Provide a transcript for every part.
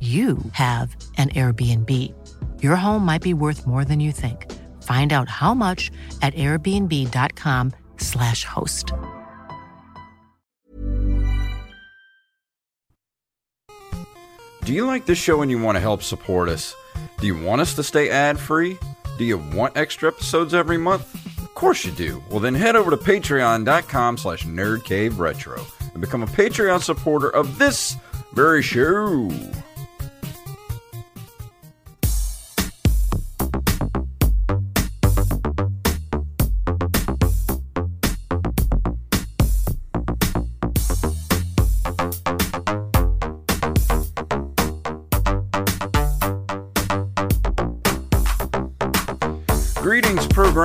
you have an Airbnb. Your home might be worth more than you think. Find out how much at airbnb.com/slash host. Do you like this show and you want to help support us? Do you want us to stay ad free? Do you want extra episodes every month? Of course you do. Well, then head over to patreon.com slash nerdcaveretro and become a Patreon supporter of this very show.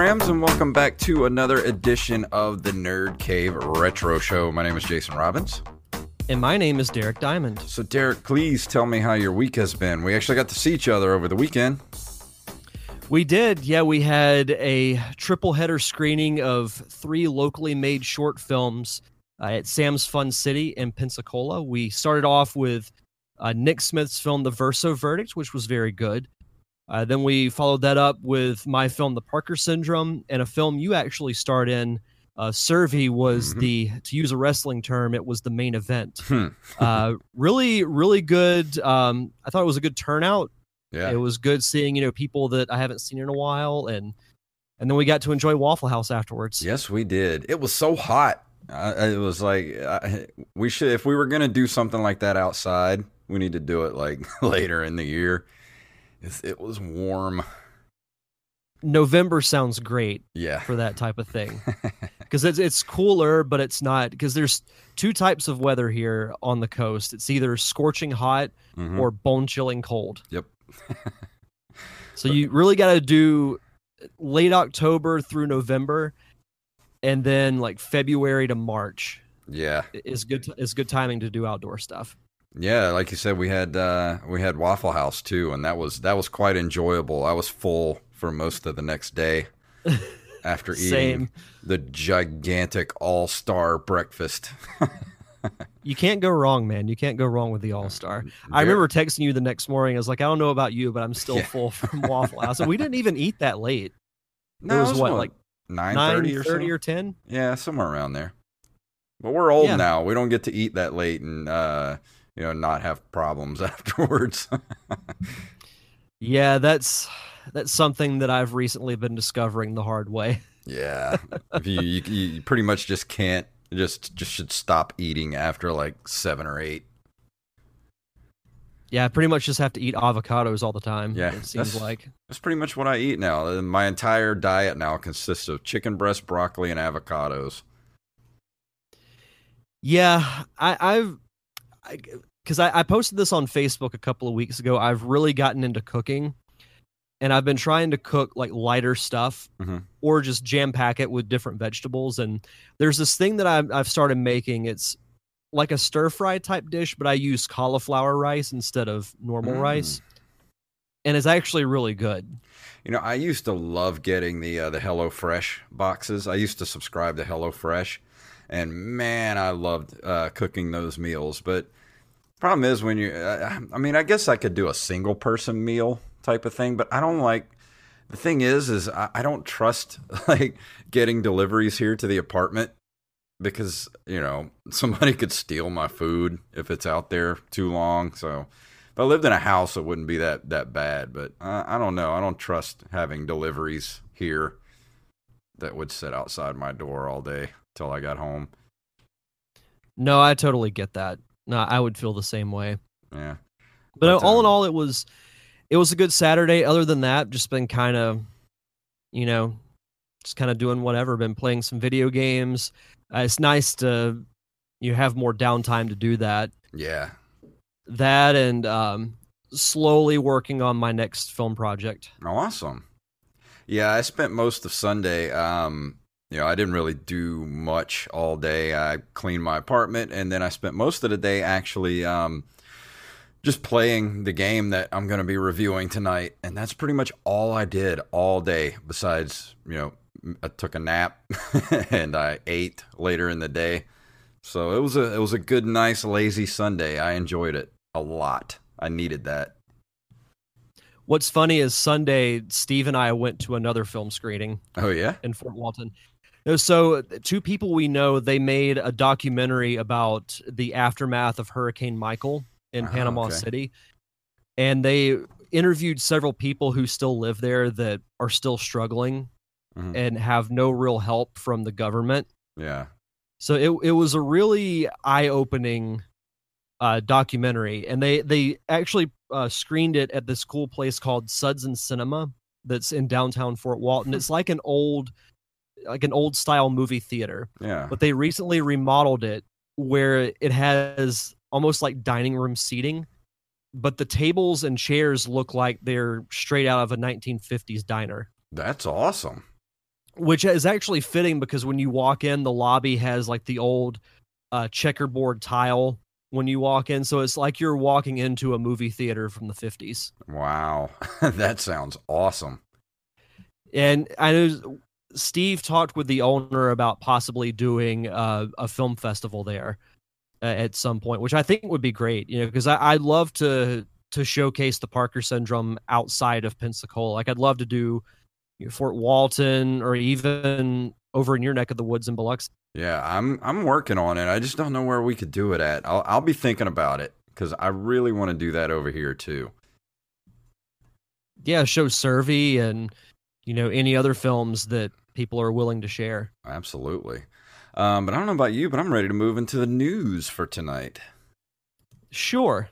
Programs, and welcome back to another edition of the Nerd Cave Retro Show. My name is Jason Robbins. And my name is Derek Diamond. So, Derek, please tell me how your week has been. We actually got to see each other over the weekend. We did. Yeah, we had a triple header screening of three locally made short films uh, at Sam's Fun City in Pensacola. We started off with uh, Nick Smith's film, The Verso Verdict, which was very good. Uh, then we followed that up with my film, The Parker Syndrome, and a film you actually starred in. Uh, was Mhm. the, to use a wrestling term, it was the main event. Hmm. uh, really, really good. Um, I thought it was a good turnout. Yeah. It was good seeing you know people that I haven't seen in a while, and and then we got to enjoy Waffle House afterwards. Yes, we did. It was so hot. Uh, it was like uh, we should if we were gonna do something like that outside, we need to do it like later in the year. It's, it was warm. November sounds great Yeah. for that type of thing because it's it's cooler, but it's not because there's two types of weather here on the coast. It's either scorching hot Mhm. or bone chilling cold. Yep. So you really got to do late October through November, and then like February to March Yeah. is good is good timing to do outdoor stuff. Yeah, like you said, we had uh, we had Waffle House too, and that was that was quite enjoyable. I was full for most of the next day after eating Same. the gigantic all star breakfast. You can't go wrong, man. You can't go wrong with the All Star. I remember texting you the next morning. I was like, I don't know about you, but I'm still Yeah. full from Waffle House. And we didn't even eat that late. No, it was, what, like nine nine thirty or thirty so? or ten? Yeah, somewhere around there. But we're old Yeah. now. We don't get to eat that late and uh, you know not have problems afterwards. Yeah, that's that's something that I've recently been discovering the hard way. yeah, if you, you you pretty much just can't just just should stop eating after like seven or eight. Yeah, I pretty much just have to eat avocados all the time. Yeah, it seems that's- like. That's pretty much what I eat now. Uh, My entire diet now consists of chicken breast, broccoli, and avocados. Yeah, I, I've because I, I, posted this on Facebook a couple of weeks ago. I've really gotten into cooking, and I've been trying to cook like lighter stuff Mhm. or just jam pack it with different vegetables. And there's this thing that I've, I've started making. It's like a stir fry type dish, but I use cauliflower rice instead of normal Mm. rice, and it's actually really good. You know, I used to love getting the uh, the Hello Fresh boxes. I used to subscribe to Hello Fresh, and man, I loved uh, cooking those meals. But problem is when you, uh, I mean, I guess I could do a single person meal type of thing, but I don't like. The thing is, is I, don't trust like getting deliveries here to the apartment because you know somebody could steal my food if it's out there too long. So if I lived in a house, it wouldn't be that that bad. But uh, I don't know. I don't trust having deliveries here that would sit outside my door all day till I got home. No, I totally get that. No, I would feel the same way. Yeah, But, But, all in all, it was it was a good Saturday. Other than that, just been kind of, you know, just kind of doing whatever. Been playing some video games. Uh, it's nice to you have more downtime to do that. yeah. That and um, slowly working on my next film project. Awesome. Yeah, I spent most of Sunday. Um, you know, I didn't really do much all day. I cleaned my apartment, and then I spent most of the day actually um, just playing the game that I'm going to be reviewing tonight. And that's pretty much all I did all day. Besides, you know, I took a nap and I ate later in the day. So it was a it was a good, nice, lazy Sunday. I enjoyed it a lot. I needed that. What's funny is Sunday, Steve and I went to another film screening Oh yeah. in Fort Walton. Uh, So, two people we know, they made a documentary about the aftermath of Hurricane Michael in Oh, Panama okay. City. And they interviewed several people who still live there that are still struggling Mhm. and have no real help from the government. Yeah. So it it was a really eye opening uh, documentary, and they they actually uh, screened it at this cool place called Suds and Cinema that's in downtown Fort Walton. It's like an old like an old style movie theater, Yeah. but they recently remodeled it where it has almost like dining room seating, but the tables and chairs look like they're straight out of a 1950s diner That's awesome. which is actually fitting because when you walk in, the lobby has like the old uh, checkerboard tile when you walk in, so it's like you're walking into a movie theater from the 50s. Wow. that sounds awesome. And I know Steve talked with the owner about possibly doing uh, a film festival there uh, at some point, which I think would be great. You know, because I'd love to to showcase the Parker syndrome outside of Pensacola. Like I'd love to do you know, Fort Walton or even over in your neck of the woods in Biloxi. Yeah, I'm I'm working on it. I just don't know where we could do it at. I'll I'll be thinking about it because I really want to do that over here too. yeah, show Survey and you know any other films that people are willing to share. Absolutely. Um, but I don't know about you, but I'm ready to move into the news for tonight. Sure.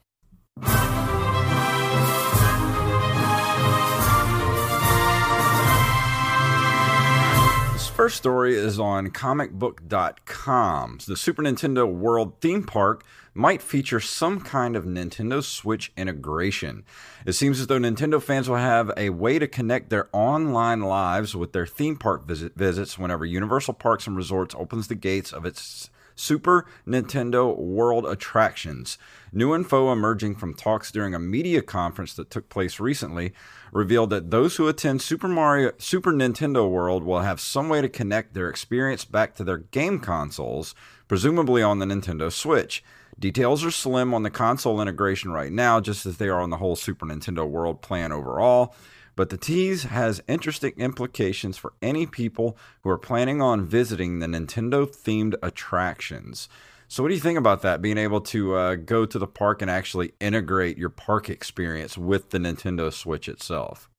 First story is on comicbook.com. The Super Nintendo World theme park might feature some kind of Nintendo Switch integration. It seems as though Nintendo fans will have a way to connect their online lives with their theme park visit visits whenever Universal Parks and Resorts opens the gates of its Super Nintendo World attractions. New info emerging from talks during a media conference that took place recently revealed that those who attend Super Mario Super Nintendo World will have some way to connect their experience back to their game consoles, presumably on the Nintendo Switch. Details are slim on the console integration right now, just as they are on the whole Super Nintendo World plan overall. But the tease has interesting implications for any people who are planning on visiting the Nintendo themed attractions. So, what do you think about that? Being able to uh, go to the park and actually integrate your park experience with the Nintendo Switch itself?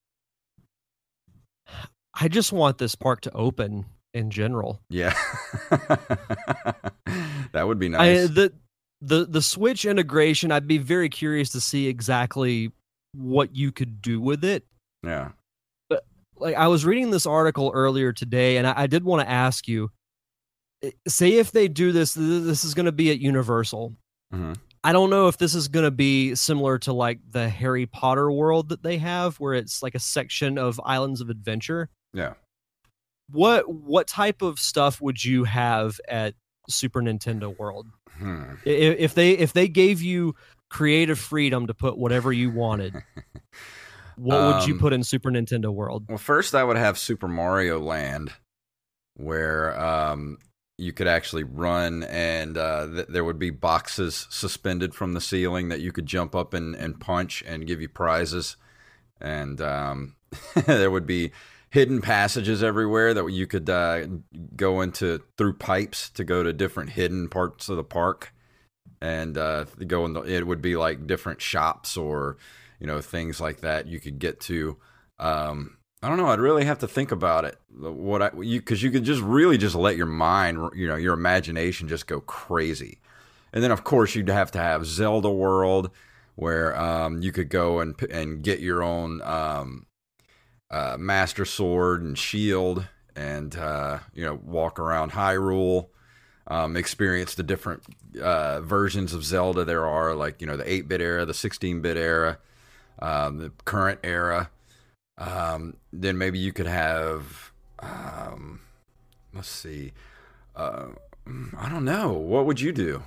I just want this park to open in general. Yeah, that would be I, nice. the the the Switch integration, I'd be very curious to see exactly what you could do with it. Yeah, But Like I was reading this article earlier today, and I, I did want to ask you: eh, say if they do this, this is going to be at Universal. Mhm. I don't know if this is going to be similar to like the Harry Potter world that they have, where it's like a section of Islands of Adventure. yeah. What what type of stuff would you have at Super Nintendo World. Hmm. If they if they gave you creative freedom to put whatever you wanted, what would you Um, put in Super Nintendo World? Well, first I would have Super Mario Land, where um, you could actually run, and uh, th- there would be boxes suspended from the ceiling that you could jump up and, and punch and give you prizes, and um, there would be hidden passages everywhere that you could uh, go into through pipes to go to different hidden parts of the park, and uh, go in. The, it would be like different shops or you know things like that you could get to. Um, I don't know. I'd really have to think about it. What I you because you could just really just let your mind, you know, your imagination just go crazy. And then of course you'd have to have Zelda World, where um, you could go and and get your own um, uh, Master Sword and Shield, and uh, you know walk around Hyrule, um, experience the different uh, versions of Zelda there are, like you know the 8-bit era, the 16-bit era, um, the current era. Um, then maybe you could have, um, let's see, uh, I don't know. What would you do?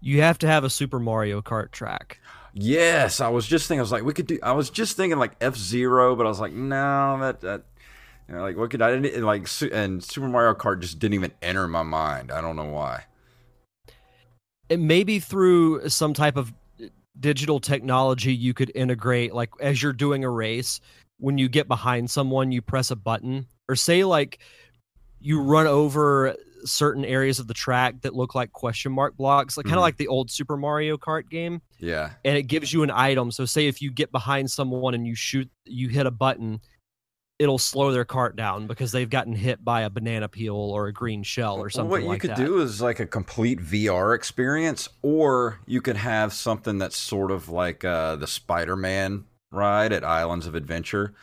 You have to have a Super Mario Kart track. Yes, I was just thinking. I was like, we could do. I was just thinking like F Zero, but I was like, no, that that. You know, like what could I didn't like and Super Mario Kart just didn't even enter my mind. I don't know why. it maybe through some type of digital technology you could integrate like as you're doing a race when you get behind someone you press a button or say like you run over certain areas of the track that look like question mark blocks like kind Mhm. of like the old super mario kart game Yeah, and it gives you an item so say if you get behind someone and you shoot you hit a button it'll slow their cart down because they've gotten hit by a banana peel or a green shell or something. Well, what you like could that. do is like a complete VR experience, or you could have something that's sort of like uh, the Spider-Man ride at Islands of Adventure,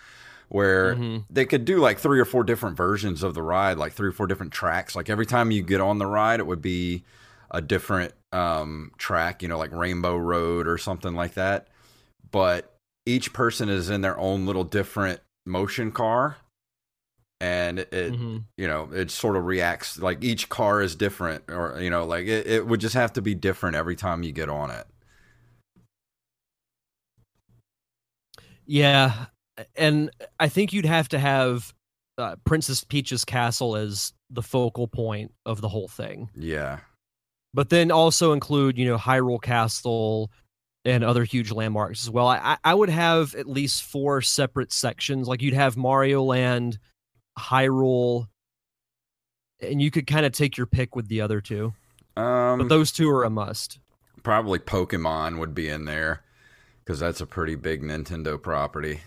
where Mhm. they could do like three or four different versions of the ride, like three or four different tracks. Like every time you get on the ride, it would be a different um, track, you know, like Rainbow Road or something like that. But each person is in their own little different motion car. And it, Mhm. you know it sort of reacts like each car is different or you know like it, it would just have to be different every time you get on it Yeah, and I think you'd have to have uh, Princess Peach's castle as the focal point of the whole thing, yeah but then also include you know Hyrule Castle and other huge landmarks as well. I I- would have at least four separate sections. Like you'd have Mario Land, Hyrule, and you could kind of take your pick with the other two. um But those two are a must. probably pokemon would be in there because that's a pretty big nintendo property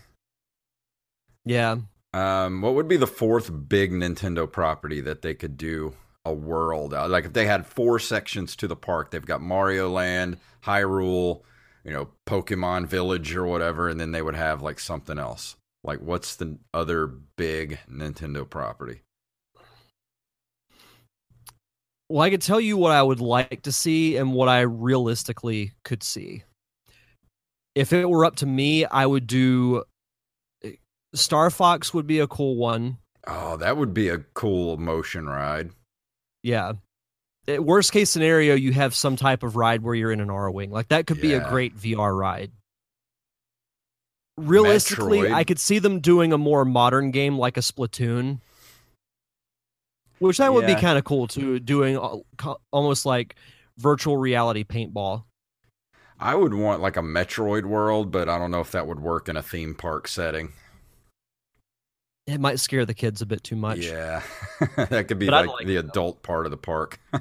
Yeah. um what would be the fourth big nintendo property that they could do a world like if they had four sections to the park they've got mario land hyrule you know pokemon village or whatever and then they would have like something else like what's the other big nintendo property Well, I could tell you what I would like to see and what I realistically could see. If it were up to me, I would do eh, Star Fox would be a cool one. Oh, that would be a cool motion ride. Yeah. Worst case scenario, you have some type of ride where you're in an Arwing. Like that could be a great VR ride. Realistically, Metroid. I could see them doing a more modern game like a Splatoon, which that would be kind of cool too. Doing almost like virtual reality paintball. I would want like a Metroid world, but I don't know if that would work in a theme park setting. It might scare the kids a bit too much. Yeah, that could be But like, like the it, though. adult part of the park.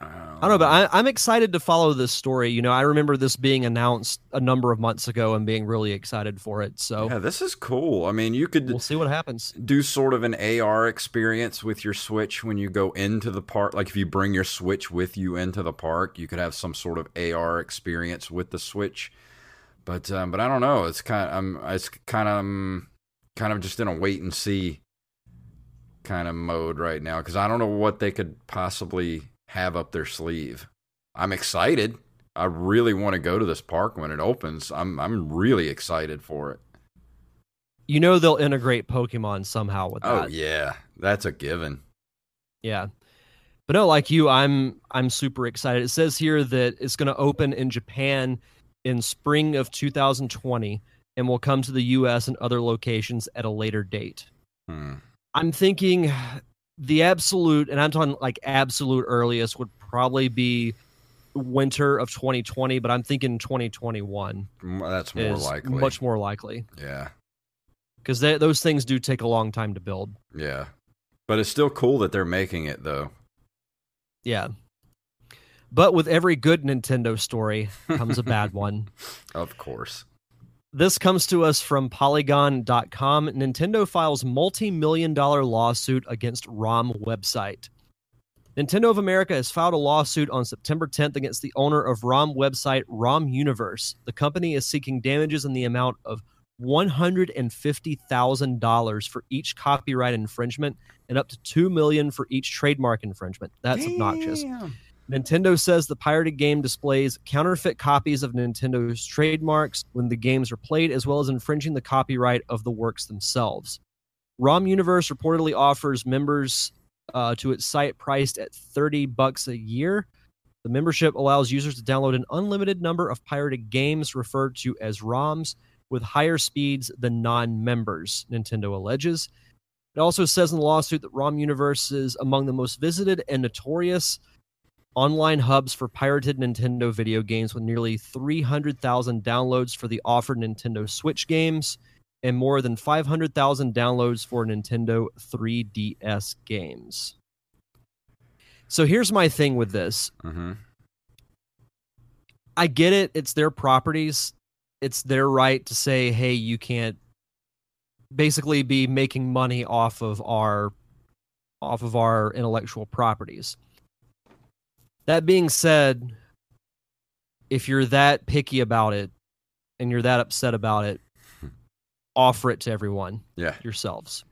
I don't know, but I, I'm excited to follow this story. You know, I remember this being announced a number of months ago and being really excited for it. So yeah, this is cool. I mean, you could we'll see what happens. do sort of an AR experience with your Switch when you go into the park. Like if you bring your Switch with you into the park, you could have some sort of AR experience with the Switch. But um, but I don't know. It's kind of I'm it's kind of um, kind of just in a wait and see kind of mode right now because I don't know what they could possibly have up their sleeve. I'm excited. I really want to go to this park when it opens. I'm I'm really excited for it. you know they'll integrate Pokemon somehow with that. Oh yeah, that's a given. Yeah. But no, like you, I'm I'm super excited. It says here that it's going to open in Japan in spring of 2020 and will come to the US and other locations at a later date. Hmm. I'm thinking the absolute and I'm talking like absolute earliest would probably be winter of 2020, but I'm thinking 2021 That's more likely. much more likely Yeah, because those things do take a long time to build. yeah. But it's still cool that they're making it though. Yeah. But with every good Nintendo story comes a bad one. Of course. This comes to us from Polygon.com. Nintendo files multi million dollar lawsuit against ROM website. Nintendo of America has filed a lawsuit on September 10th against the owner of ROM website ROM Universe. The company is seeking damages in the amount of $150,000 for each copyright infringement and up to 2 million for each trademark infringement. That's obnoxious. Nintendo says the pirated game displays counterfeit copies of Nintendo's trademarks when the games are played, as well as infringing the copyright of the works themselves. ROM Universe reportedly offers members uh, to its site priced at 30 bucks a year. The membership allows users to download an unlimited number of pirated games referred to as ROMs with higher speeds than non-members, Nintendo alleges. It also says in the lawsuit that ROM Universe is among the most visited and notorious online hubs for pirated Nintendo video games with nearly 300,000 downloads for the offered Nintendo Switch games and more than 500,000 downloads for Nintendo 3DS games. So here's my thing with this. hmm I get it, it's their properties. It's their right to say, "Hey, you can't basically be making money off of our off of our intellectual properties." That being said, if you're that picky about it and you're that upset about it, offer it to everyone Yeah. yourselves.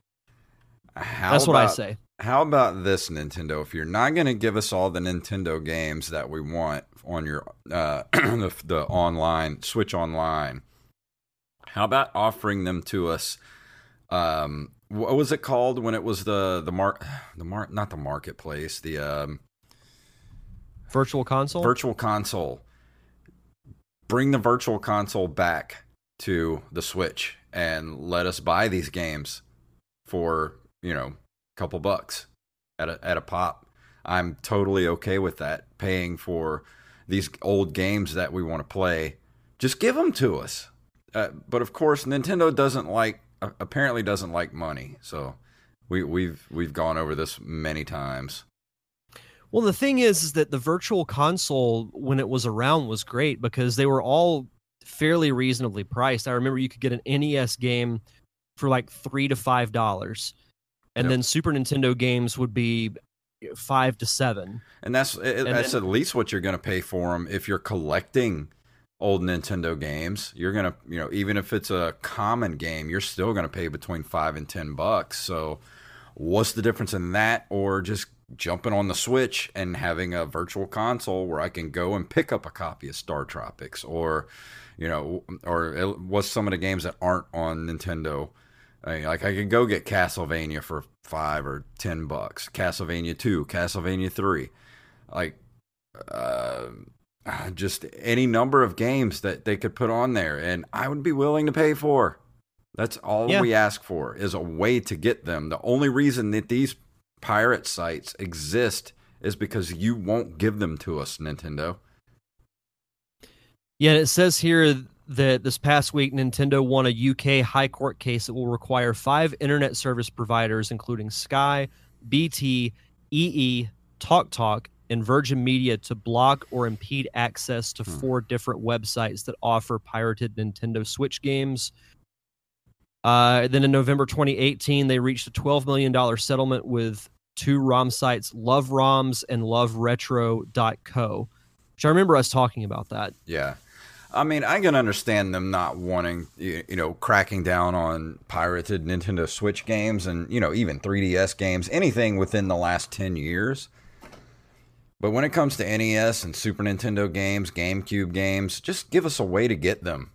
How That's what I say. How about this, Nintendo? If you're not going to give us all the Nintendo games that we want on your uh, the, the online Switch Online, how about offering them to us? Um, what was it called when it was the the mark the mark not the marketplace the um, Virtual console? virtual console? Bring the virtual console back to the Switch and let us buy these games for you know a couple bucks at a at a pop. I'm totally okay with that. Paying for these old games that we want to play, just give them to us. Uh, but of course, Nintendo doesn't like apparently doesn't like money. So we we've we've gone over this many times. Well, the thing is, is that the virtual console, when it was around, was great because they were all fairly reasonably priced. I remember you could get an NES game for like three to five dollars, and Yep. then Super Nintendo games would be eh, five to seven. And that's eh, eh, it, that's then- at least what you're going to pay for them if you're collecting old Nintendo games. You're going to, you know, even if it's a common game, you're still going to pay between 5 and 10 bucks. So what's the difference in that or just jumping on the Switch and having a virtual console where I can go and pick up a copy of Star Tropics or you know, or what's some of the games that aren't on Nintendo? I mean, like I could go get Castlevania for five or ten bucks. Castlevania two, Castlevania three, like uh, just any number of games that they could put on there, and I would be willing to pay for. That's all Yeah. we ask for is a way to get them. The only reason that these pirate sites exist is because you won't give them to us, Nintendo. Yeah, and it says here that this past week Nintendo won a UK High Court case that will require five internet service providers, including Sky, BT, EE, TalkTalk, and Virgin Media, to block or impede access to hmm. four different websites that offer pirated Nintendo Switch games. Uh, then in November 2018, they reached a $12 million settlement with two ROM sites, Love ROMs and LoveRetro.co, which I remember us talking about that. Yeah. I mean, I can understand them not wanting, you you know, cracking down on pirated Nintendo Switch games and, you know, even 3DS games, anything within the last 10 years. But when it comes to NES and Super Nintendo games, GameCube games, just give us a way to get them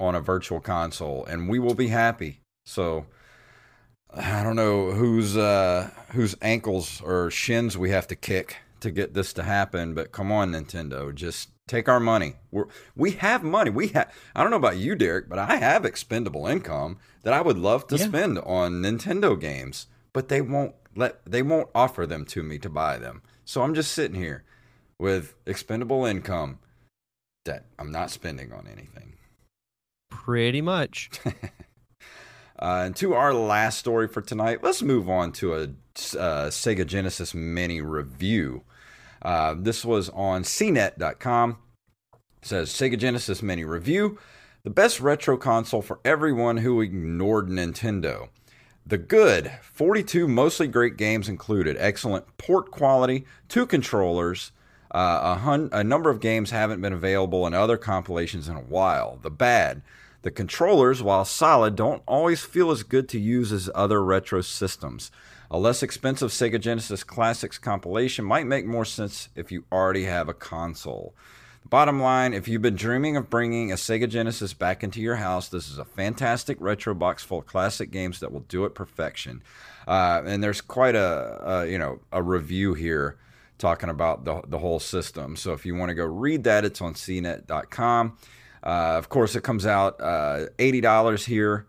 on a virtual console and we will be happy. So I don't know whose uh, whose ankles or shins we have to kick to get this to happen, but come on, Nintendo, just take our money. We're, we have money. We have. I don't know about you, Derek, but I have expendable income that I would love to Yeah. spend on Nintendo games, but they won't let. They won't offer them to me to buy them. So I'm just sitting here with expendable income that I'm not spending on anything. Pretty much. Uh, and to our last story for tonight, let's move on to a uh, Sega Genesis Mini review. Uh, this was on CNET.com. It says Sega Genesis Mini review, the best retro console for everyone who ignored Nintendo. The good 42 mostly great games included excellent port quality, two controllers. Uh, a, hun- a number of games haven't been available in other compilations in a while. The bad the controllers, while solid, don't always feel as good to use as other retro systems. A less expensive Sega Genesis Classics compilation might make more sense if you already have a console. Bottom line, if you've been dreaming of bringing a Sega Genesis back into your house, this is a fantastic retro box full of classic games that will do it perfection. Uh, and there's quite a, a you know a review here talking about the the whole system. So if you want to go read that, it's on CNET.com. Uh, of course, it comes out uh, eighty dollars here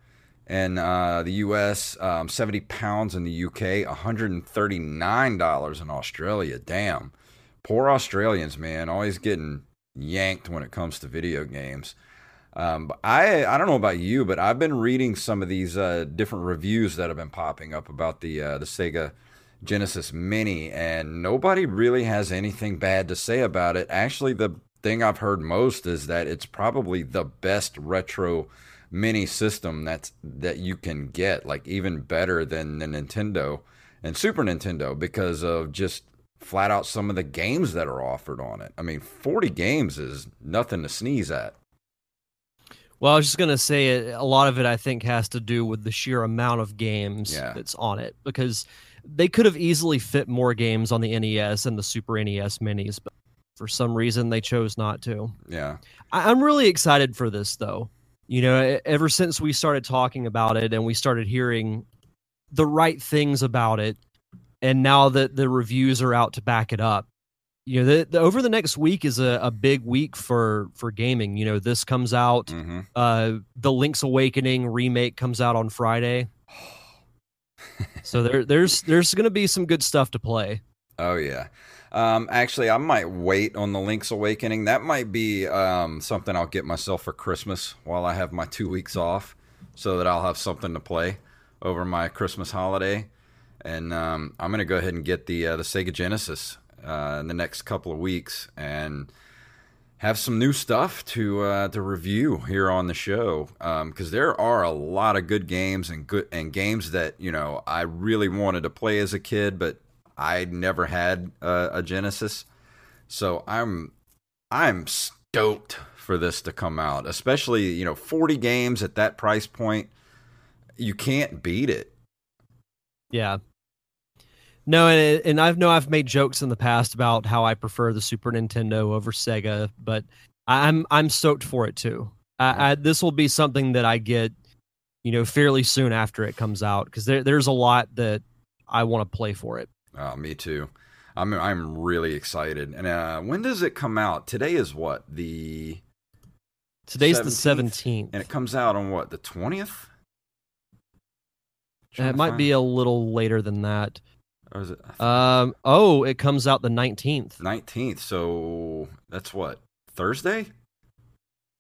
in uh, the U.S., um, seventy pounds in the U.K., one hundred and thirty nine dollars in Australia. Damn, poor Australians, man, always getting yanked when it comes to video games. Um, I I don't know about you, but I've been reading some of these uh, different reviews that have been popping up about the uh, the Sega Genesis Mini, and nobody really has anything bad to say about it. Actually, the thing I've heard most is that it's probably the best retro mini system that's that you can get, like even better than the Nintendo and Super Nintendo because of just flat out some of the games that are offered on it. I mean, 40 games is nothing to sneeze at. Well, I was just gonna say a lot of it I think has to do with the sheer amount of games Yeah. that's on it because they could have easily fit more games on the NES and the Super NES minis, but for some reason they chose not to. Yeah. I, I'm really excited for this though. You know, ever since we started talking about it and we started hearing the right things about it, and now that the reviews are out to back it up, you know, the, the, over the next week is a, a big week for for gaming. You know, this comes out. hmm Uh, the Link's Awakening remake comes out on Friday, so there there's there's going to be some good stuff to play. Oh yeah. Um, actually, I might wait on the Link's Awakening. That might be um, something I'll get myself for Christmas while I have my two weeks off, so that I'll have something to play over my Christmas holiday. And um, I'm gonna go ahead and get the uh, the Sega Genesis uh, in the next couple of weeks and have some new stuff to uh, to review here on the show because there are a lot of good games and good and games that you know I really wanted to play as a kid, but I never had uh, a Genesis, so I'm I'm stoked for this to come out. Especially you know 40 games at that price point, you can't beat it. Yeah. No, and and I've know I've made jokes in the past about how I prefer the Super Nintendo over Sega, but I'm I'm stoked for it too. I, I, this will be something that I get, you know, fairly soon after it comes out because there there's a lot that I want to play for it. Oh, me too. I'm I'm really excited. And uh, when does it come out? Today is what the Today's the 17th? and it comes out on what the twentieth. It might be a little later than that. Or is it Um. Oh, it comes out the nineteenth. nineteenth? So that's what Thursday.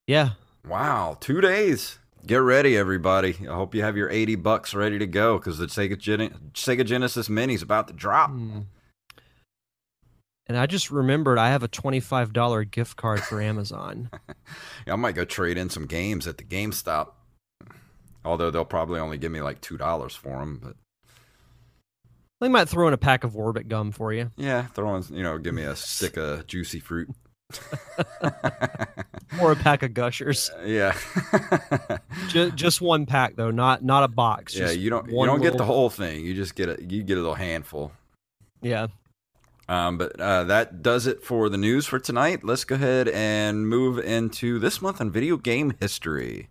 Yeah. Wow, two days. Get ready, everybody. I hope you have your eighty bucks ready to go because the Sega, Gen- Sega Genesis Mini's about to drop. Hmm. And I just remembered I have a twenty-five dollar gift card for Amazon. yeah, I might go trade in some games at the GameStop. Although they'll probably only give me like two dollars for them, but They might throw in a pack of Orbit gum for you. yeah, throw in you know, give me a stick of juicy fruit. or a pack of gushers. yeah, just, just one pack though, not not a box. yeah. You don't you don't get the whole thing. You just get a you get a little handful. Yeah. Um, but uh, that does it for the news for tonight. Let's go ahead and move into this month in video game history.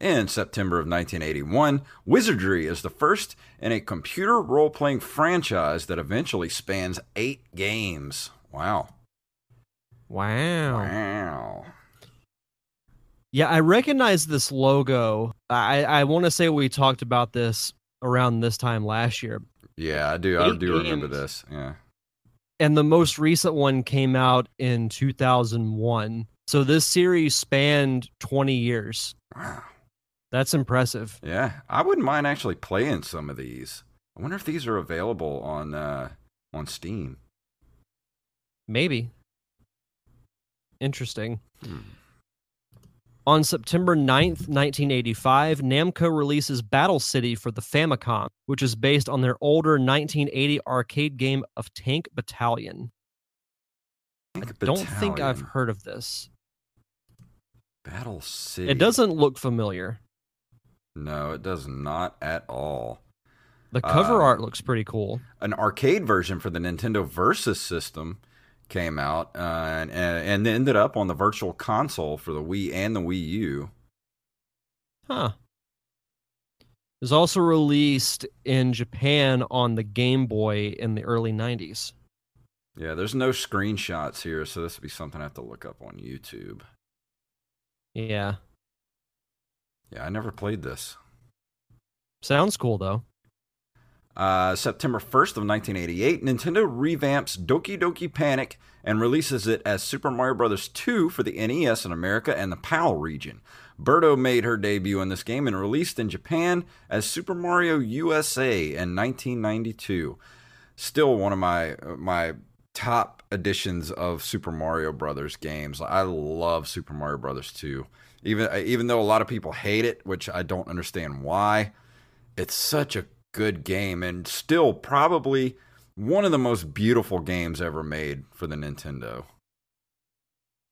In September of 1981, Wizardry is the first in a computer role playing franchise that eventually spans eight games. Wow. Wow. Wow. Yeah, I recognize this logo. I I want to say we talked about this around this time last year. Yeah, I do. I Eight do remember this. Yeah. And the most recent one came out in 2001. So this series spanned 20 years. Wow. That's impressive. Yeah, I wouldn't mind actually playing some of these. I wonder if these are available on uh, on Steam. Maybe. Interesting. On September 9th, 1985, Namco releases Battle City for the Famicom, which is based on their older 1980 arcade game of Tank Battalion. I don't think I've heard of this. Battle City. It doesn't look familiar. No, it does not at all. The cover Um, art looks pretty cool. An arcade version for the Nintendo Versus system came out uh, and, and ended up on the Virtual Console for the Wii and the Wii U. Huh. It was also released in Japan on the Game Boy in the early 90s. Yeah, there's no screenshots here, so this would be something I have to look up on YouTube. Yeah. Yeah, I never played this. Sounds cool though. Uh, September 1st of 1988, Nintendo revamps Doki Doki Panic and releases it as Super Mario Bros. 2 for the NES in America and the PAL region. Birdo made her debut in this game and released in Japan as Super Mario USA in 1992. Still one of my my top editions of Super Mario Brothers games. I love Super Mario Brothers 2. Even even though a lot of people hate it, which I don't understand why it's such a good game and still probably one of the most beautiful games ever made for the Nintendo.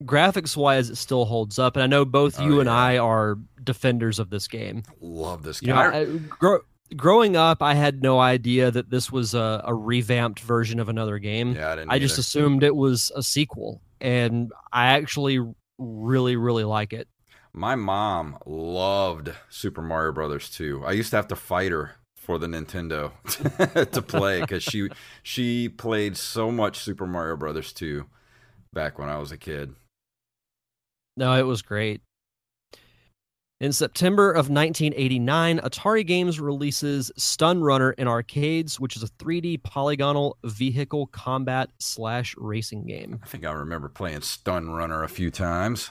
Graphics wise, it still holds up, and I know both Oh, you and. I are defenders of this game. Love this You game. know, I- I, gro- growing up, I had no idea that this was a, a revamped version of another game. yeah, I didn't. I just either. assumed it was a sequel, and I actually really, really like it. My mom loved Super Mario Brothers 2. I used to have to fight her for the Nintendo to play because she she played so much Super Mario Brothers 2 back when I was a kid. No, it was great. In September of 1989, Atari Games releases Stun Runner in arcades, which is a 3D polygonal vehicle combat slash racing game. I think I remember playing Stun Runner a few times.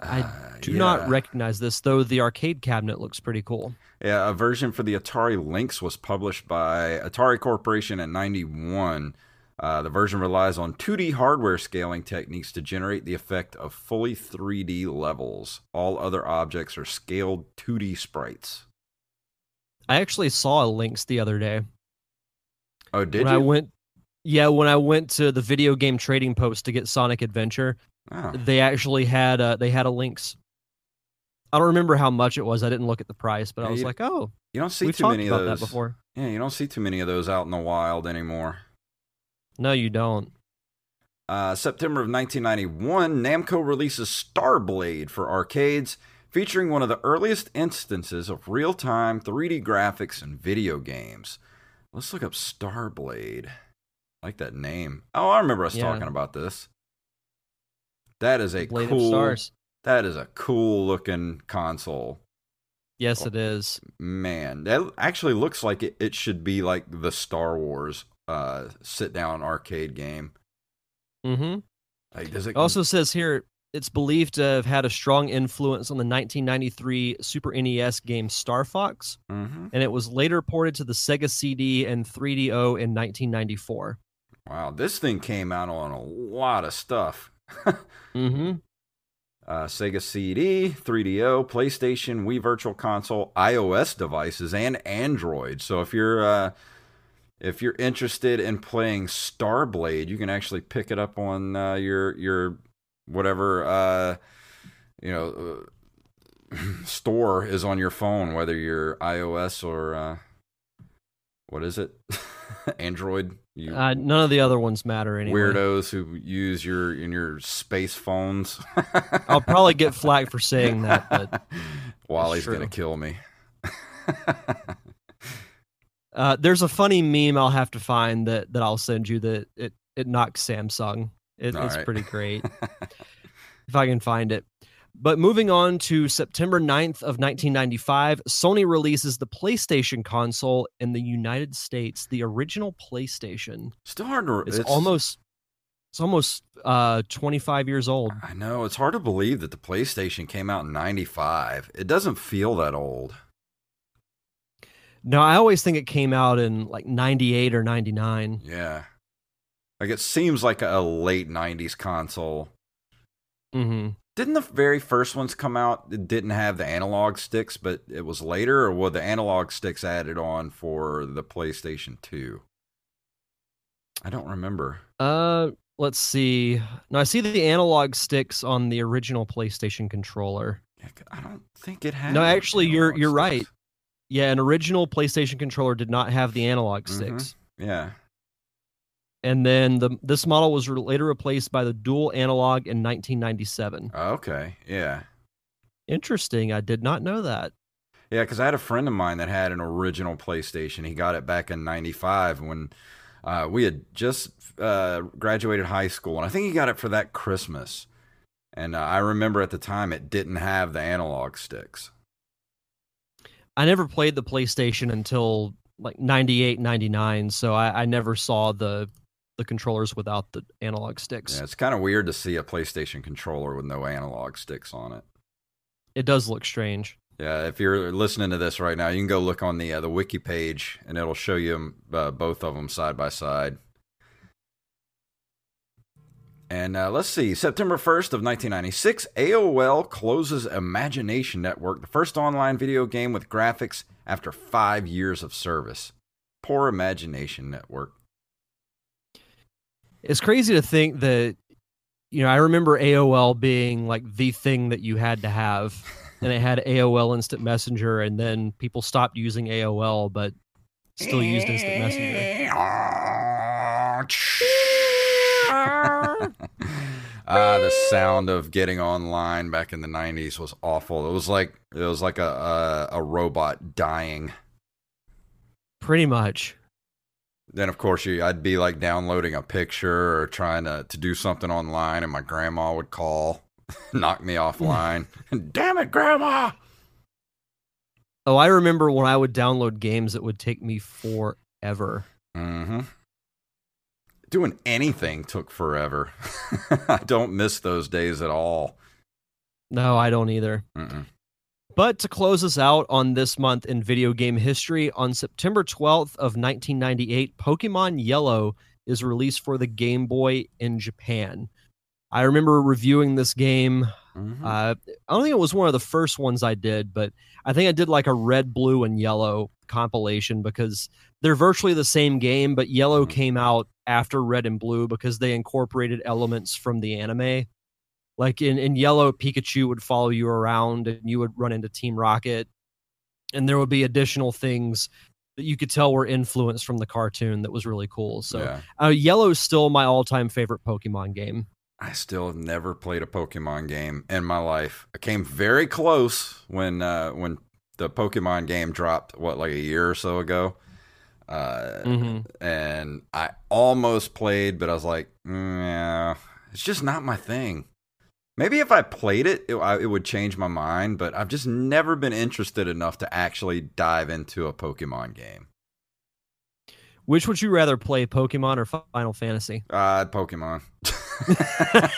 I Uh, do yeah. not recognize this, though the arcade cabinet looks pretty cool. Yeah, a version for the Atari Lynx was published by Atari Corporation in 91. Uh, the version relies on 2D hardware scaling techniques to generate the effect of fully 3D levels. All other objects are scaled 2D sprites. I actually saw a Lynx the other day. Oh, did when you? I went, yeah, when I went to the video game trading post to get Sonic Adventure, Oh. they actually had a, they had a Lynx. I don't remember how much it was. I didn't look at the price, but I was you- like, oh, You don't see too many of those. that before. Yeah, you don't see too many of those out in the wild anymore. No, you don't. Uh, September of 1991, Namco releases Starblade for arcades, featuring one of the earliest instances of real time 3D graphics in video games. Let's look up Starblade. I like that name. Oh, I remember us Yeah. talking about this. That is a Blade of cool. Stars. That is a cool looking console. Yes, it is. Man, that actually looks like it, it should be like the Star Wars uh, sit down arcade game. Mm-hmm. Like, does it It also says here it's believed to have had a strong influence on the 1993 Super NES game Star Fox, Mhm. and it was later ported to the Sega CD and 3DO in 1994. Wow, this thing came out on a lot of stuff. Mm-hmm. uh, Sega CD, 3DO, PlayStation, Wii Virtual Console, iOS devices, and Android. So if you're uh, if you're interested in playing Starblade, you can actually pick it up on uh, your your whatever uh, you know uh, store is on your phone, whether you're iOS or uh, what is it, Android. You Uh, none of the other ones matter anyway. weirdos who use your in your space phones. I'll probably get flack for saying that, but Wally's gonna kill me. uh, there's a funny meme I'll have to find that that I'll send you that it it knocks Samsung. It, it's right. pretty great if I can find it. But moving on to September 9th of 1995, Sony releases the PlayStation console in the United States, the original PlayStation. Still hard to. It's, almost it's almost uh 25 years old. I know it's hard to believe that the PlayStation came out in '95. It doesn't feel that old. No, I always think it came out in like 98 or 99. Yeah, like it seems like a late '90s console. Mhm. Didn't the very first ones come out? It didn't have the analog sticks, but it was later, or were the analog sticks added on for the PlayStation 2? I don't remember. Uh, let's see. No, I see the analog sticks on the original PlayStation controller. I don't think it had. No, actually, you're you're sticks. right. Yeah, an original PlayStation controller did not have the analog Mhm. sticks, Yeah. And then the this model was re- later replaced by the dual analog in 1997. Okay. Yeah. Interesting. I did not know that. Yeah, because I had a friend of mine that had an original PlayStation. He got it back in '95 when uh, we had just uh, graduated high school, and I think he got it for that Christmas. And uh, I remember at the time it didn't have the analog sticks. I never played the PlayStation until like 98, 99, so I, I never saw the the controllers without the analog sticks. Yeah, it's kind of weird to see a PlayStation controller with no analog sticks on it. It does look strange. Yeah, if you're listening to this right now, you can go look on the uh, the wiki page, and it'll show you uh, both of them side by side. And uh, let's see, September 1st of 1996, AOL closes Imagination Network, the first online video game with graphics after five years of service. Poor Imagination Network. It's crazy to think that you know, I remember AOL being like the thing that you had to have and it had AOL Instant Messenger and then people stopped using AOL but still used Instant Messenger. Ah, the sound of getting online back in the '90s was awful. It was like it was like a a, a robot dying. Pretty much. Then of course you, I'd be like downloading a picture or trying to to do something online, and my grandma would call, knock me offline. Damn it, grandma! Oh, I remember when I would download games it would take me forever. Mm-hmm. Doing anything took forever. I don't miss those days at all. No, I don't either. Mm-mm. But to close us out on this month in video game history, on September 12th of 1998, Pokemon Yellow is released for the Game Boy in Japan. I remember reviewing this game. Mhm. Uh, I don't think it was one of the first ones I did, but I think I did like a red, blue, and yellow compilation because they're virtually the same game, but yellow Mhm. came out after red and blue because they incorporated elements from the anime. Like in, in yellow, Pikachu would follow you around and you would run into Team Rocket. And there would be additional things that you could tell were influenced from the cartoon that was really cool. So yeah. uh, yellow's still my all time favorite Pokemon game. I still have never played a Pokemon game in my life. I came very close when uh, when the Pokemon game dropped. What, like a year or so ago? Uh, Mm-hmm. and I almost played, but I was like, mm, yeah, it's just not my thing. Maybe if I played it, it, I, it would change my mind, but I've just never been interested enough to actually dive into a Pokemon game. Which would you rather play, Pokemon or Final Fantasy? Uh, Pokemon.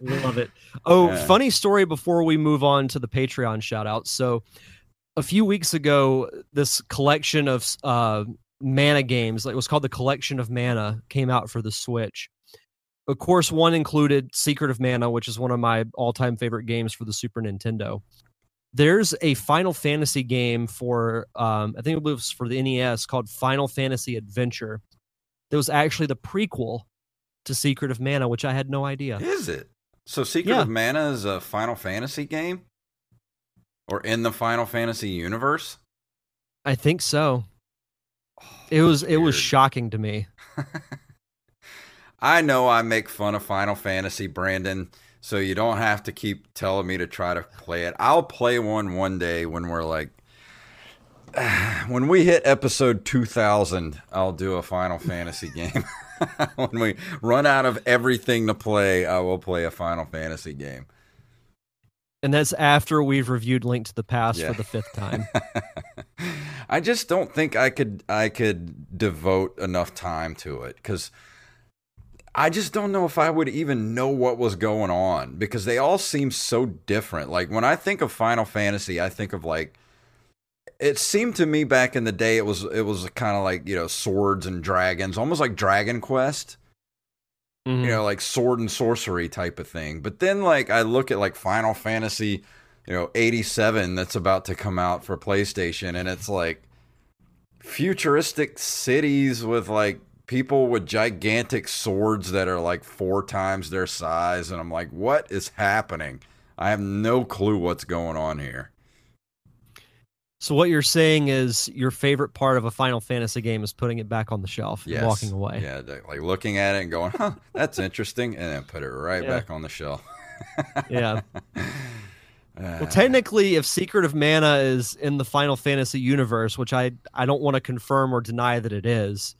Love it. Oh, Yeah. funny story before we move on to the Patreon shout out. So, a few weeks ago, this collection of uh, mana games, like it was called the Collection of Mana, came out for the Switch. Of course, one included Secret of Mana, which is one of my all time favorite games for the Super Nintendo. There's a Final Fantasy game for, um, I think it was for the NES called Final Fantasy Adventure. That was actually the prequel to Secret of Mana, which I had no idea. Is it? So Secret Yeah. of Mana is a Final Fantasy game? Or in the Final Fantasy universe? I think so. It was it was shocking to me. I know I make fun of Final Fantasy, Brandon, so you don't have to keep telling me to try to play it. I'll play one one day when we're like when we hit episode 2000, I'll do a Final Fantasy game. when we run out of everything to play, I will play a Final Fantasy game. And that's after we've reviewed Link to the Past Yeah. for the fifth time. I just don't think I could I could devote enough time to it cuz I just don't know if I would even know what was going on because they all seem so different. Like when I think of Final Fantasy, I think of like it seemed to me back in the day it was it was kind of like, you know, swords and dragons, almost like Dragon Quest Mhm. you know, like sword and sorcery type of thing. But then, like, I look at like Final Fantasy, you know, 87 that's about to come out for PlayStation, and it's like futuristic cities with like people with gigantic swords that are like four times their size. And I'm like, what is happening? I have no clue what's going on here. So what you're saying is your favorite part of a Final Fantasy game is putting it back on the shelf Yes. and walking away. Yeah, like looking at it and going, huh, that's interesting. And then put it right Yeah. back on the shelf. Yeah. Well, ah. technically, if Secret of Mana is in the Final Fantasy universe, which I I don't want to confirm or deny that it is,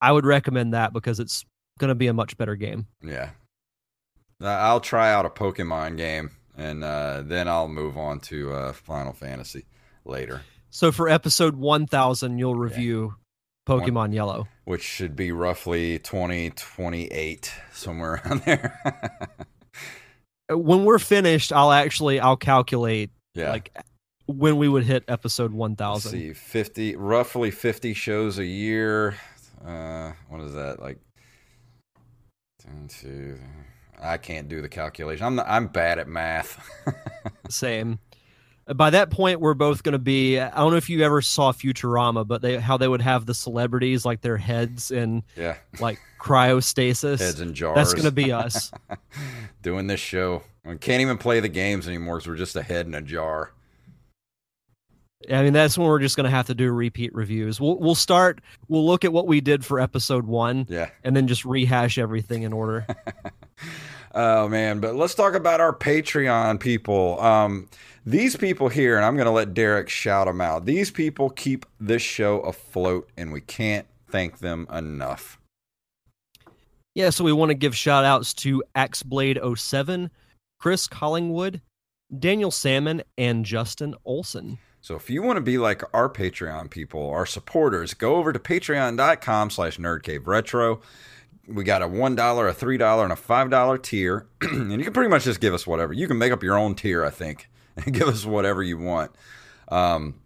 I would recommend that because it's going to be a much better game. Yeah. Uh, I'll try out a Pokemon game and uh, then I'll move on to uh, Final Fantasy later, So for episode 1000, you'll review Pokemon Yellow. which should be roughly 2028, somewhere around there. Uh, When we're finished, I'll actually I'll calculate yeah. like when we would hit episode 1000. see, 50, roughly 50 shows a year. Uh, what is that? Like 10 to. I can't do the calculation. I'm not, I'm bad at math. Same. By that point, we're both going to be. I don't know if you ever saw Futurama, but they how they would have the celebrities like their heads in yeah, like cryostasis. heads in jars. That's going to be us. doing this show. We can't even play the games anymore because we're just a head in a jar. I mean, that's when we're just going to have to do repeat reviews. We'll we'll start. We'll look at what we did for episode one, Yeah. and then just rehash everything in order. Oh man, but let's talk about our Patreon people. Um, these people here, and I'm going to let Derek shout them out. These people keep this show afloat, and we can't thank them enough. Yeah, so we want to give shout outs to Axeblade07, Chris Collingwood, Daniel Salmon, and Justin Olson. So if you want to be like our Patreon people, our supporters, go over to patreon.com slash nerdcaveretro. We got a $1, a $3, and a $5 tier. and you can pretty much just give us whatever. You can make up your own tier, I think, and give us whatever you want. Um,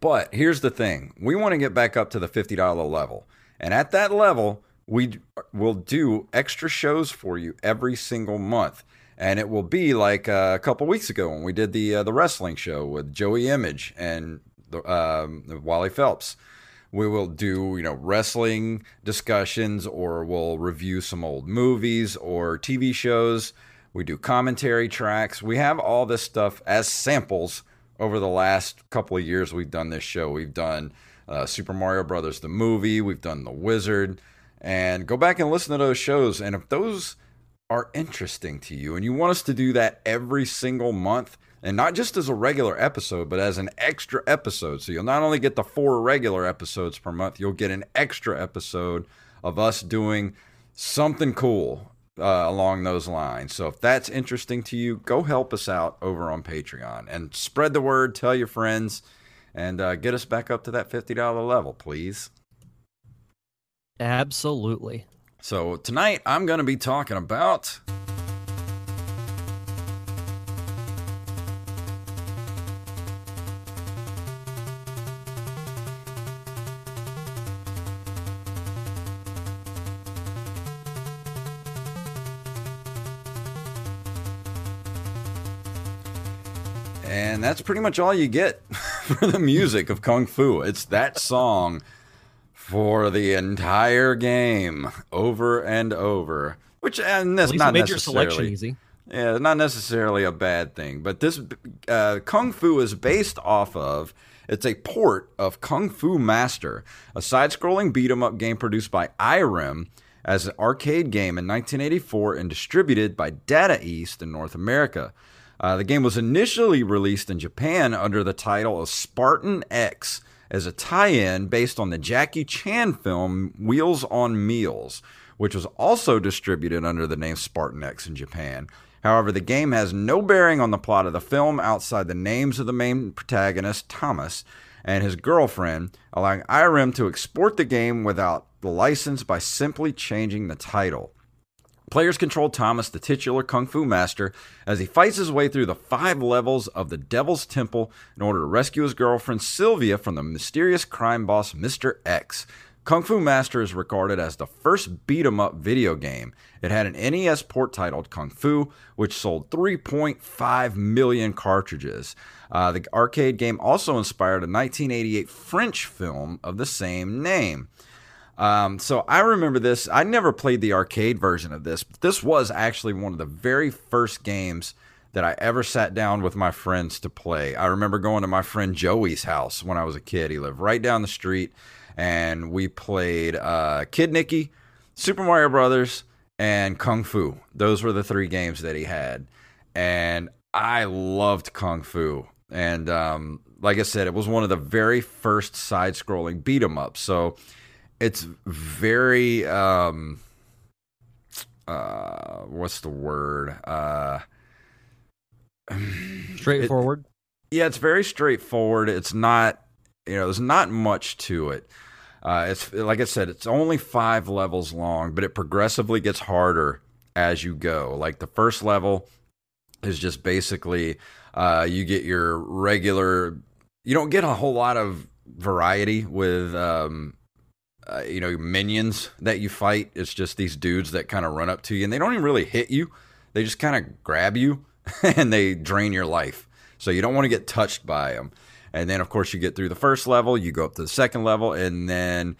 but here's the thing we want to get back up to the $50 level. And at that level, we will do extra shows for you every single month. And it will be like uh, a couple weeks ago when we did the uh, the wrestling show with Joey Image and the, um, Wally Phelps. We will do you know wrestling discussions, or we'll review some old movies or TV shows. We do commentary tracks. We have all this stuff as samples over the last couple of years. We've done this show. We've done uh, Super Mario Brothers the movie. We've done The Wizard. And go back and listen to those shows. And if those are interesting to you and you want us to do that every single month, and not just as a regular episode, but as an extra episode. So you'll not only get the four regular episodes per month, you'll get an extra episode of us doing something cool uh, along those lines. So if that's interesting to you, go help us out over on Patreon and spread the word, tell your friends, and uh, get us back up to that $50 level, please. Absolutely. So tonight I'm going to be talking about. And that's pretty much all you get for the music of Kung Fu. It's that song for the entire game over and over. Which and that's not it made your selection necessarily easy. yeah, not necessarily a bad thing, but this uh, Kung Fu is based off of. It's a port of Kung Fu Master, a side-scrolling beat 'em up game produced by Irem as an arcade game in 1984 and distributed by Data East in North America. Uh, the game was initially released in Japan under the title of Spartan X as a tie-in based on the Jackie Chan film Wheels on Meals, which was also distributed under the name Spartan X in Japan. However, the game has no bearing on the plot of the film outside the names of the main protagonist, Thomas, and his girlfriend, allowing Irem to export the game without the license by simply changing the title. Players control Thomas, the titular Kung Fu master, as he fights his way through the five levels of the Devil's Temple in order to rescue his girlfriend Sylvia from the mysterious crime boss Mr. X. Kung Fu Master is regarded as the first beat 'em up video game. It had an NES port titled Kung Fu, which sold 3.5 million cartridges. Uh, the arcade game also inspired a 1988 French film of the same name. Um, so I remember this. I never played the arcade version of this, but this was actually one of the very first games that I ever sat down with my friends to play. I remember going to my friend Joey's house when I was a kid. He lived right down the street, and we played uh, Kid Niki, Super Mario Brothers, and Kung Fu. Those were the three games that he had, and I loved Kung Fu. And um, like I said, it was one of the very first side-scrolling beat 'em ups. So it's very um uh what's the word? Uh Straightforward. yeah it's very straightforward. It's not you know there's not much to it. Uh it's like i said it's only five levels long but it progressively gets harder as you go. Like the first level is just basically uh you get your regular you don't get a whole lot of variety with um uh, you know minions that you fight it's just these dudes that kind of run up to you and they don't even really hit you. They just kind of grab you and they drain your life. So you don't want to get touched by them and then of course you get through the first level you go up to the second level and then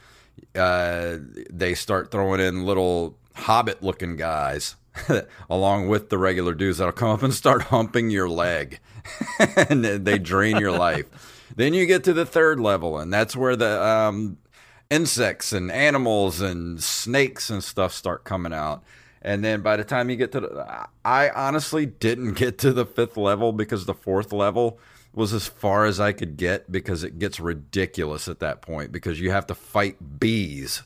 uh, they start throwing in little hobbit looking guys along with the regular dudes that'll come up and start humping your leg. And they drain your life. Then you get to the third level and that's where the um, insects and animals and snakes and stuff start coming out. And then by the time you get to the, I honestly didn't get to the fifth level because the fourth level was as far as I could get because it gets ridiculous at that point because you have to fight bees.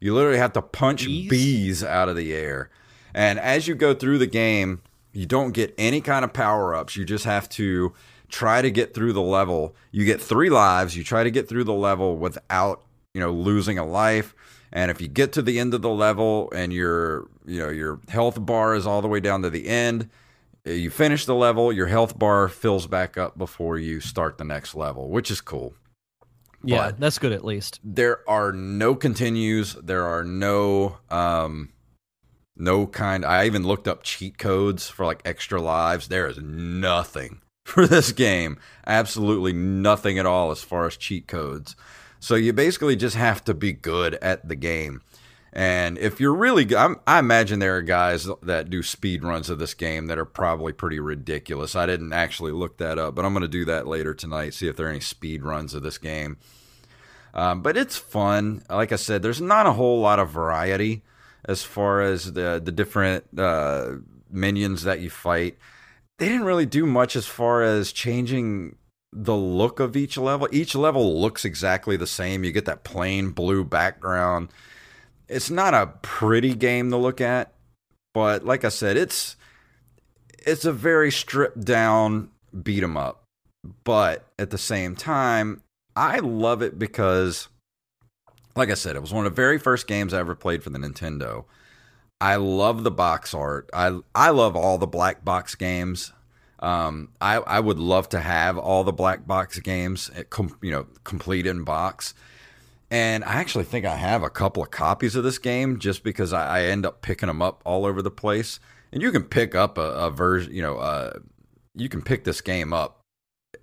You literally have to punch Bees? bees out of the air. And as you go through the game, you don't get any kind of power ups. You just have to try to get through the level. You get three lives. You try to get through the level without you know losing a life. And if you get to the end of the level and your you know your health bar is all the way down to the end uh, you finish the level your health bar fills back up before you start the next level which is cool. Yeah, But- that's good at least. there are no continues. There are no um no kind i even looked up cheat codes for like extra lives. There is nothing for this game. Absolutely nothing at all as far as cheat codes so you basically just have to be good at the game and if you're really good, I imagine there are guys that do speed runs of this game that are probably pretty ridiculous. I didn't actually look that up, but I'm going to do that later tonight, see if there are any speed runs of this game. Um, but it's fun. Like I said, there's not a whole lot of variety as far as the the different uh, minions that you fight. they didn't really do much as far as changing the look of each level. Each level looks exactly the same. You get that plain blue background. It's not a pretty game to look at, but like I said, it's it's a very stripped down beat 'em up. But at the same time, I love it because like I said, it was one of the very first games I ever played for the Nintendo. I love the box art. I I love all the black box games. Um, I I would love to have all the black box games, eh, com, you know, complete in box. And I actually think I have a couple of copies of this game just because I, I end up picking them up all over the place. And you can pick up a, a version, you know, uh, you can pick this game up.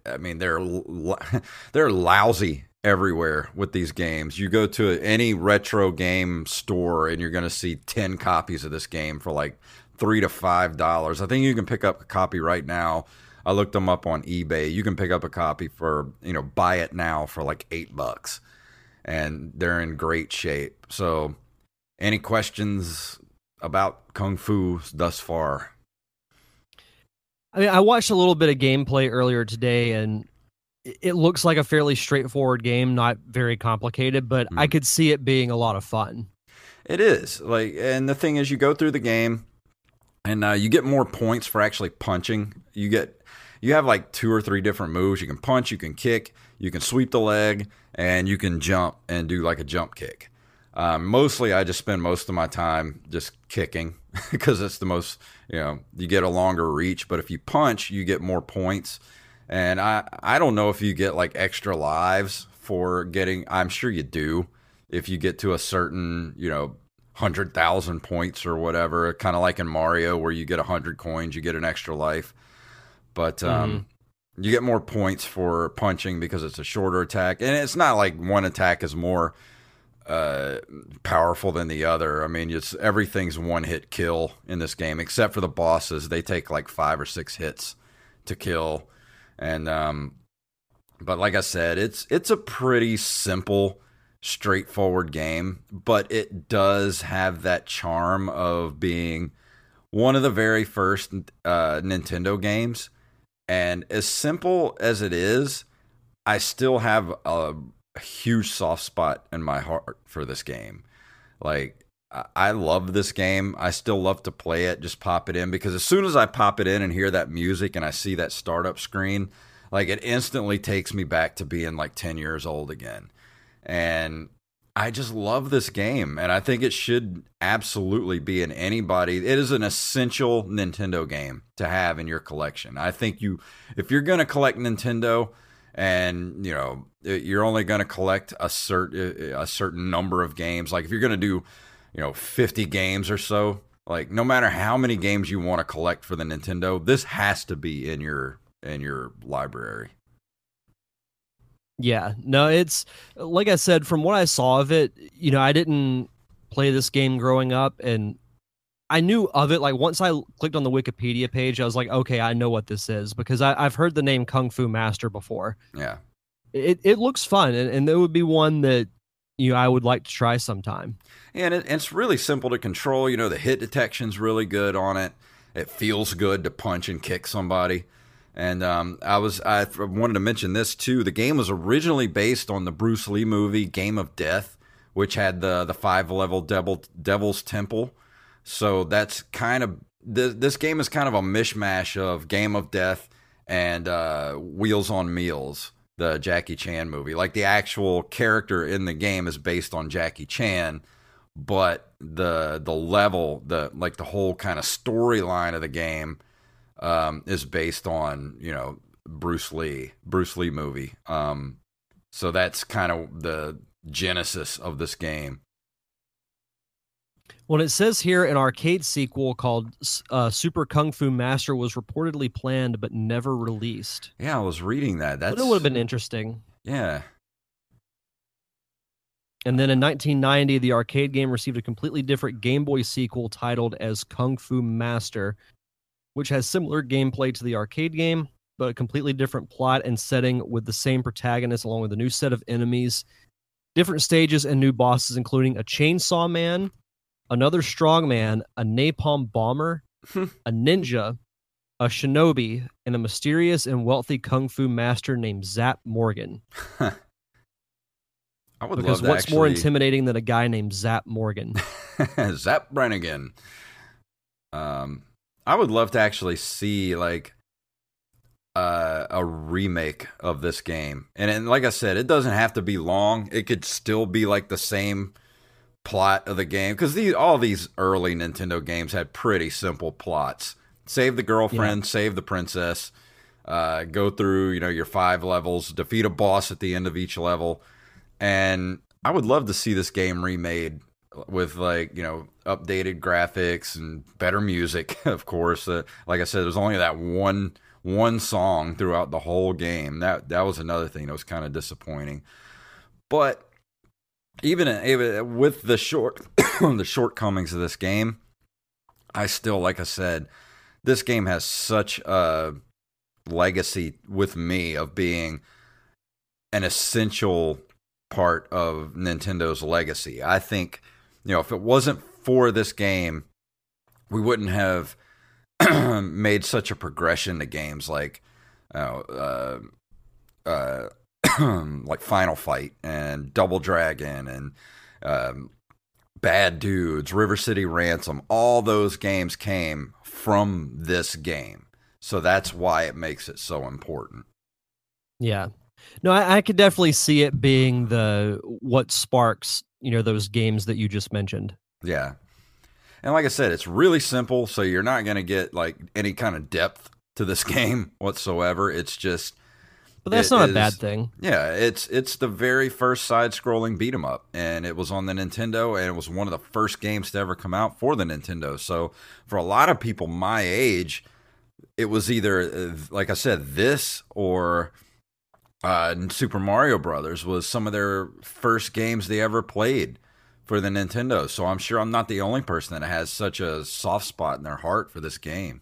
I mean, they're they're lousy everywhere with these games. You go to any retro game store and you're going to see 10 copies of this game for like 3 to 5 dollars. I think you can pick up a copy right now. I looked them up on eBay. You can pick up a copy for, you know, buy it now for like 8 bucks. And they're in great shape. So, any questions about Kung Fu thus far? I mean, I watched a little bit of gameplay earlier today and it looks like a fairly straightforward game, not very complicated, but mm. I could see it being a lot of fun. It is like, and the thing is, you go through the game, and uh, you get more points for actually punching. You get, you have like two or three different moves. You can punch, you can kick, you can sweep the leg, and you can jump and do like a jump kick. Um, mostly, I just spend most of my time just kicking because it's the most, you know, you get a longer reach. But if you punch, you get more points and I I don't know if you get like extra lives for getting. I'm sure you do if you get to a certain you know hundred thousand points or whatever. Kind of like in Mario where you get a hundred coins, you get an extra life. But um, mm-hmm. you get more points for punching because it's a shorter attack, and it's not like one attack is more uh, powerful than the other. I mean, it's everything's one hit kill in this game, except for the bosses. They take like five or six hits to kill. And um, but like I said, it's it's a pretty simple, straightforward game, but it does have that charm of being one of the very first uh, Nintendo games. And as simple as it is, I still have a, a huge soft spot in my heart for this game. Like I love this game. I still love to play it. Just pop it in because as soon as I pop it in and hear that music and I see that startup screen, like it instantly takes me back to being like 10 years old again. And I just love this game and I think it should absolutely be in anybody. It is an essential Nintendo game to have in your collection. I think you if you're going to collect Nintendo and, you know, you're only going to collect a certain a certain number of games, like if you're going to do you know 50 games or so like no matter how many games you want to collect for the Nintendo this has to be in your in your library yeah no it's like I said from what I saw of it you know I didn't play this game growing up and I knew of it like once I clicked on the Wikipedia page I was like okay I know what this is because I, have heard the name Kung Fu Master before yeah it, it looks fun and, and it would be one that you know, I would like to try sometime. And it, it's really simple to control. You know, the hit detection's really good on it. It feels good to punch and kick somebody. And um, I was I wanted to mention this too. The game was originally based on the Bruce Lee movie Game of Death, which had the the five level devil Devil's Temple. So that's kind of this, this game is kind of a mishmash of Game of Death and uh, Wheels on Meals the Jackie Chan movie. Like the actual character in the game is based on Jackie Chan, but the the level, the like the whole kind of storyline of the game um, is based on you know Bruce Lee, Bruce Lee movie. Um, so that's kind of the genesis of this game. Well, it says here an arcade sequel called uh, Super Kung Fu Master was reportedly planned but never released. Yeah, I was reading that. That would have been interesting. Yeah. And then in 1990, the arcade game received a completely different Game Boy sequel titled as Kung Fu Master, which has similar gameplay to the arcade game, but a completely different plot and setting with the same protagonist along with a new set of enemies, different stages, and new bosses, including a chainsaw man, another strongman, a napalm bomber, a ninja, a shinobi, and a mysterious and wealthy kung fu master named Zap Morgan. I would because love what's to more intimidating than a guy named Zap Morgan? Zap Brannigan. Um, I would love to actually see like uh, a remake of this game, and, and like I said, it doesn't have to be long. It could still be like the same plot of the game. Because these all these early Nintendo games had pretty simple plots: save the girlfriend, save the princess, uh, go through you know your five levels, defeat a boss at the end of each level, and I would love to see this game remade with like you know updated graphics and better music of course. Uh, like i said there's only that one one song throughout the whole game. That that was another thing that was kind of disappointing. But even, even with the short the shortcomings of this game i still like i said this game has such a legacy with me of being an essential part of Nintendo's legacy. I think, you know, if it wasn't for this game, we wouldn't have made such a progression to games like, uh, uh, like Final Fight and Double Dragon and um, Bad Dudes, River City Ransom. All those games came from this game, so that's why it makes it so important. Yeah. No, I, I could definitely see it being the what sparks, you know, those games that you just mentioned. Yeah. And like I said, it's really simple, so you're not going to get like any kind of depth to this game whatsoever. It's just But that's not a bad thing. yeah, it's it's the very first side-scrolling beat 'em up, and it was on the Nintendo, and it was one of the first games to ever come out for the Nintendo. So for a lot of people my age, it was either uh, like I said, this or uh, Super Mario Brothers was some of their first games they ever played for the Nintendo. So I'm sure I'm not the only person that has such a soft spot in their heart for this game.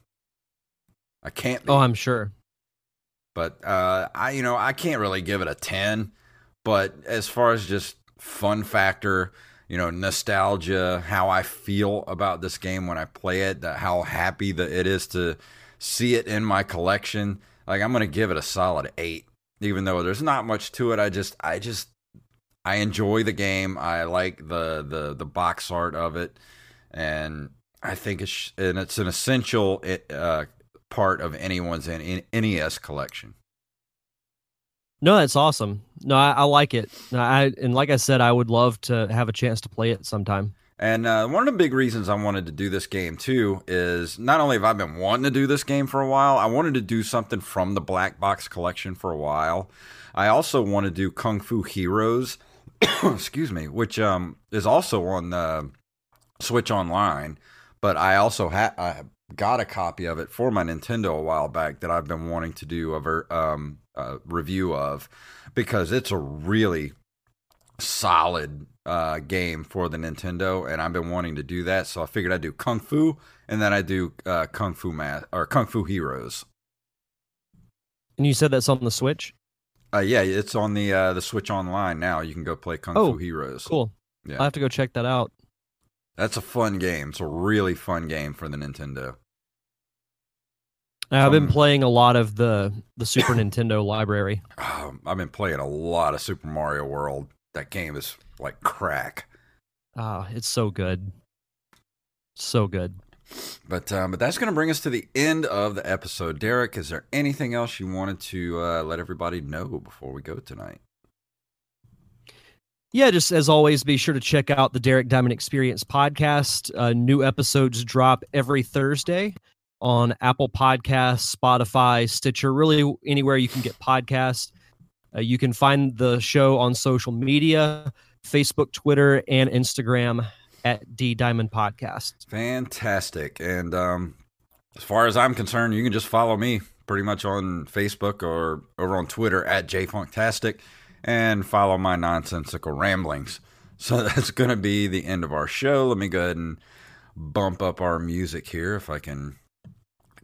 I can't. Be. Oh, I'm sure. But uh, I, you know, I can't really give it a ten. But as far as just fun factor, you know, nostalgia, how I feel about this game when I play it, that how happy that it is to see it in my collection, like I'm gonna give it a solid eight. Even though there's not much to it, I just, I just, I enjoy the game. I like the the the box art of it, and I think it's and it's an essential it, uh, part of anyone's NES collection. No, that's awesome. No, I, I like it. I and like I said, I would love to have a chance to play it sometime. And uh, one of the big reasons I wanted to do this game too is not only have I been wanting to do this game for a while, I wanted to do something from the Black Box collection for a while. I also want to do Kung Fu Heroes, excuse me, which um, is also on the Switch Online. But I also had I got a copy of it for my Nintendo a while back that I've been wanting to do a ver- um, uh, review of because it's a really solid uh, game for the Nintendo, and I've been wanting to do that. So I figured I'd do Kung Fu, and then I do uh, Kung Fu Math or Kung Fu Heroes. And you said that's on the Switch. Uh, yeah, it's on the uh, the Switch Online now. You can go play Kung Oh, Fu Heroes. Cool. Yeah. I'll have to go check that out. That's a fun game. It's a really fun game for the Nintendo. I've been Um, playing a lot of the the Super Nintendo library. Um, I've been playing a lot of Super Mario World. That game is like crack. Ah, it's so good. So good. But um, but that's going to bring us to the end of the episode. Derek, is there anything else you wanted to uh, let everybody know before we go tonight? Yeah, just as always, be sure to check out the Derek Diamond Experience podcast. Uh, new episodes drop every Thursday on Apple Podcasts, Spotify, Stitcher, really anywhere you can get podcasts. Uh, you can find the show on social media Facebook, Twitter, and Instagram at D Diamond Podcast. Fantastic. And um, as far as I'm concerned, you can just follow me pretty much on Facebook or over on Twitter at JFunktastic and follow my nonsensical ramblings. So that's going to be the end of our show. Let me go ahead and bump up our music here if I can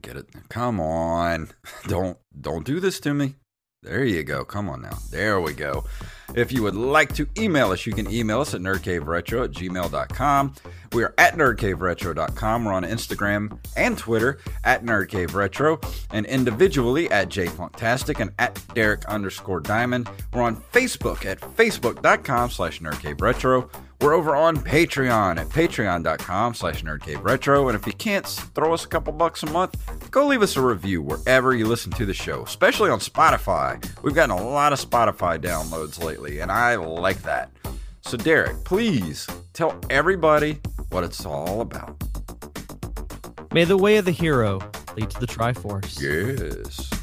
get it. Come on. Don't don't do this to me. There you go. Come on now. There we go. If you would like to email us, you can email us at nerdcaveretro at gmail.com. We are at nerdcaveretro.com. We're on Instagram and Twitter at nerdcaveretro and individually at jfunktastic and at Derek underscore diamond. We're on Facebook at facebook.com slash nerdcaveretro. We're over on Patreon at patreon.com slash nerdcaveretro. And if you can't throw us a couple bucks a month, go leave us a review wherever you listen to the show, especially on Spotify. We've gotten a lot of Spotify downloads lately, and I like that. So, Derek, please tell everybody what it's all about. May the way of the hero lead to the Triforce. Yes.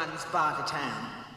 Master Blaster runs Bartertown.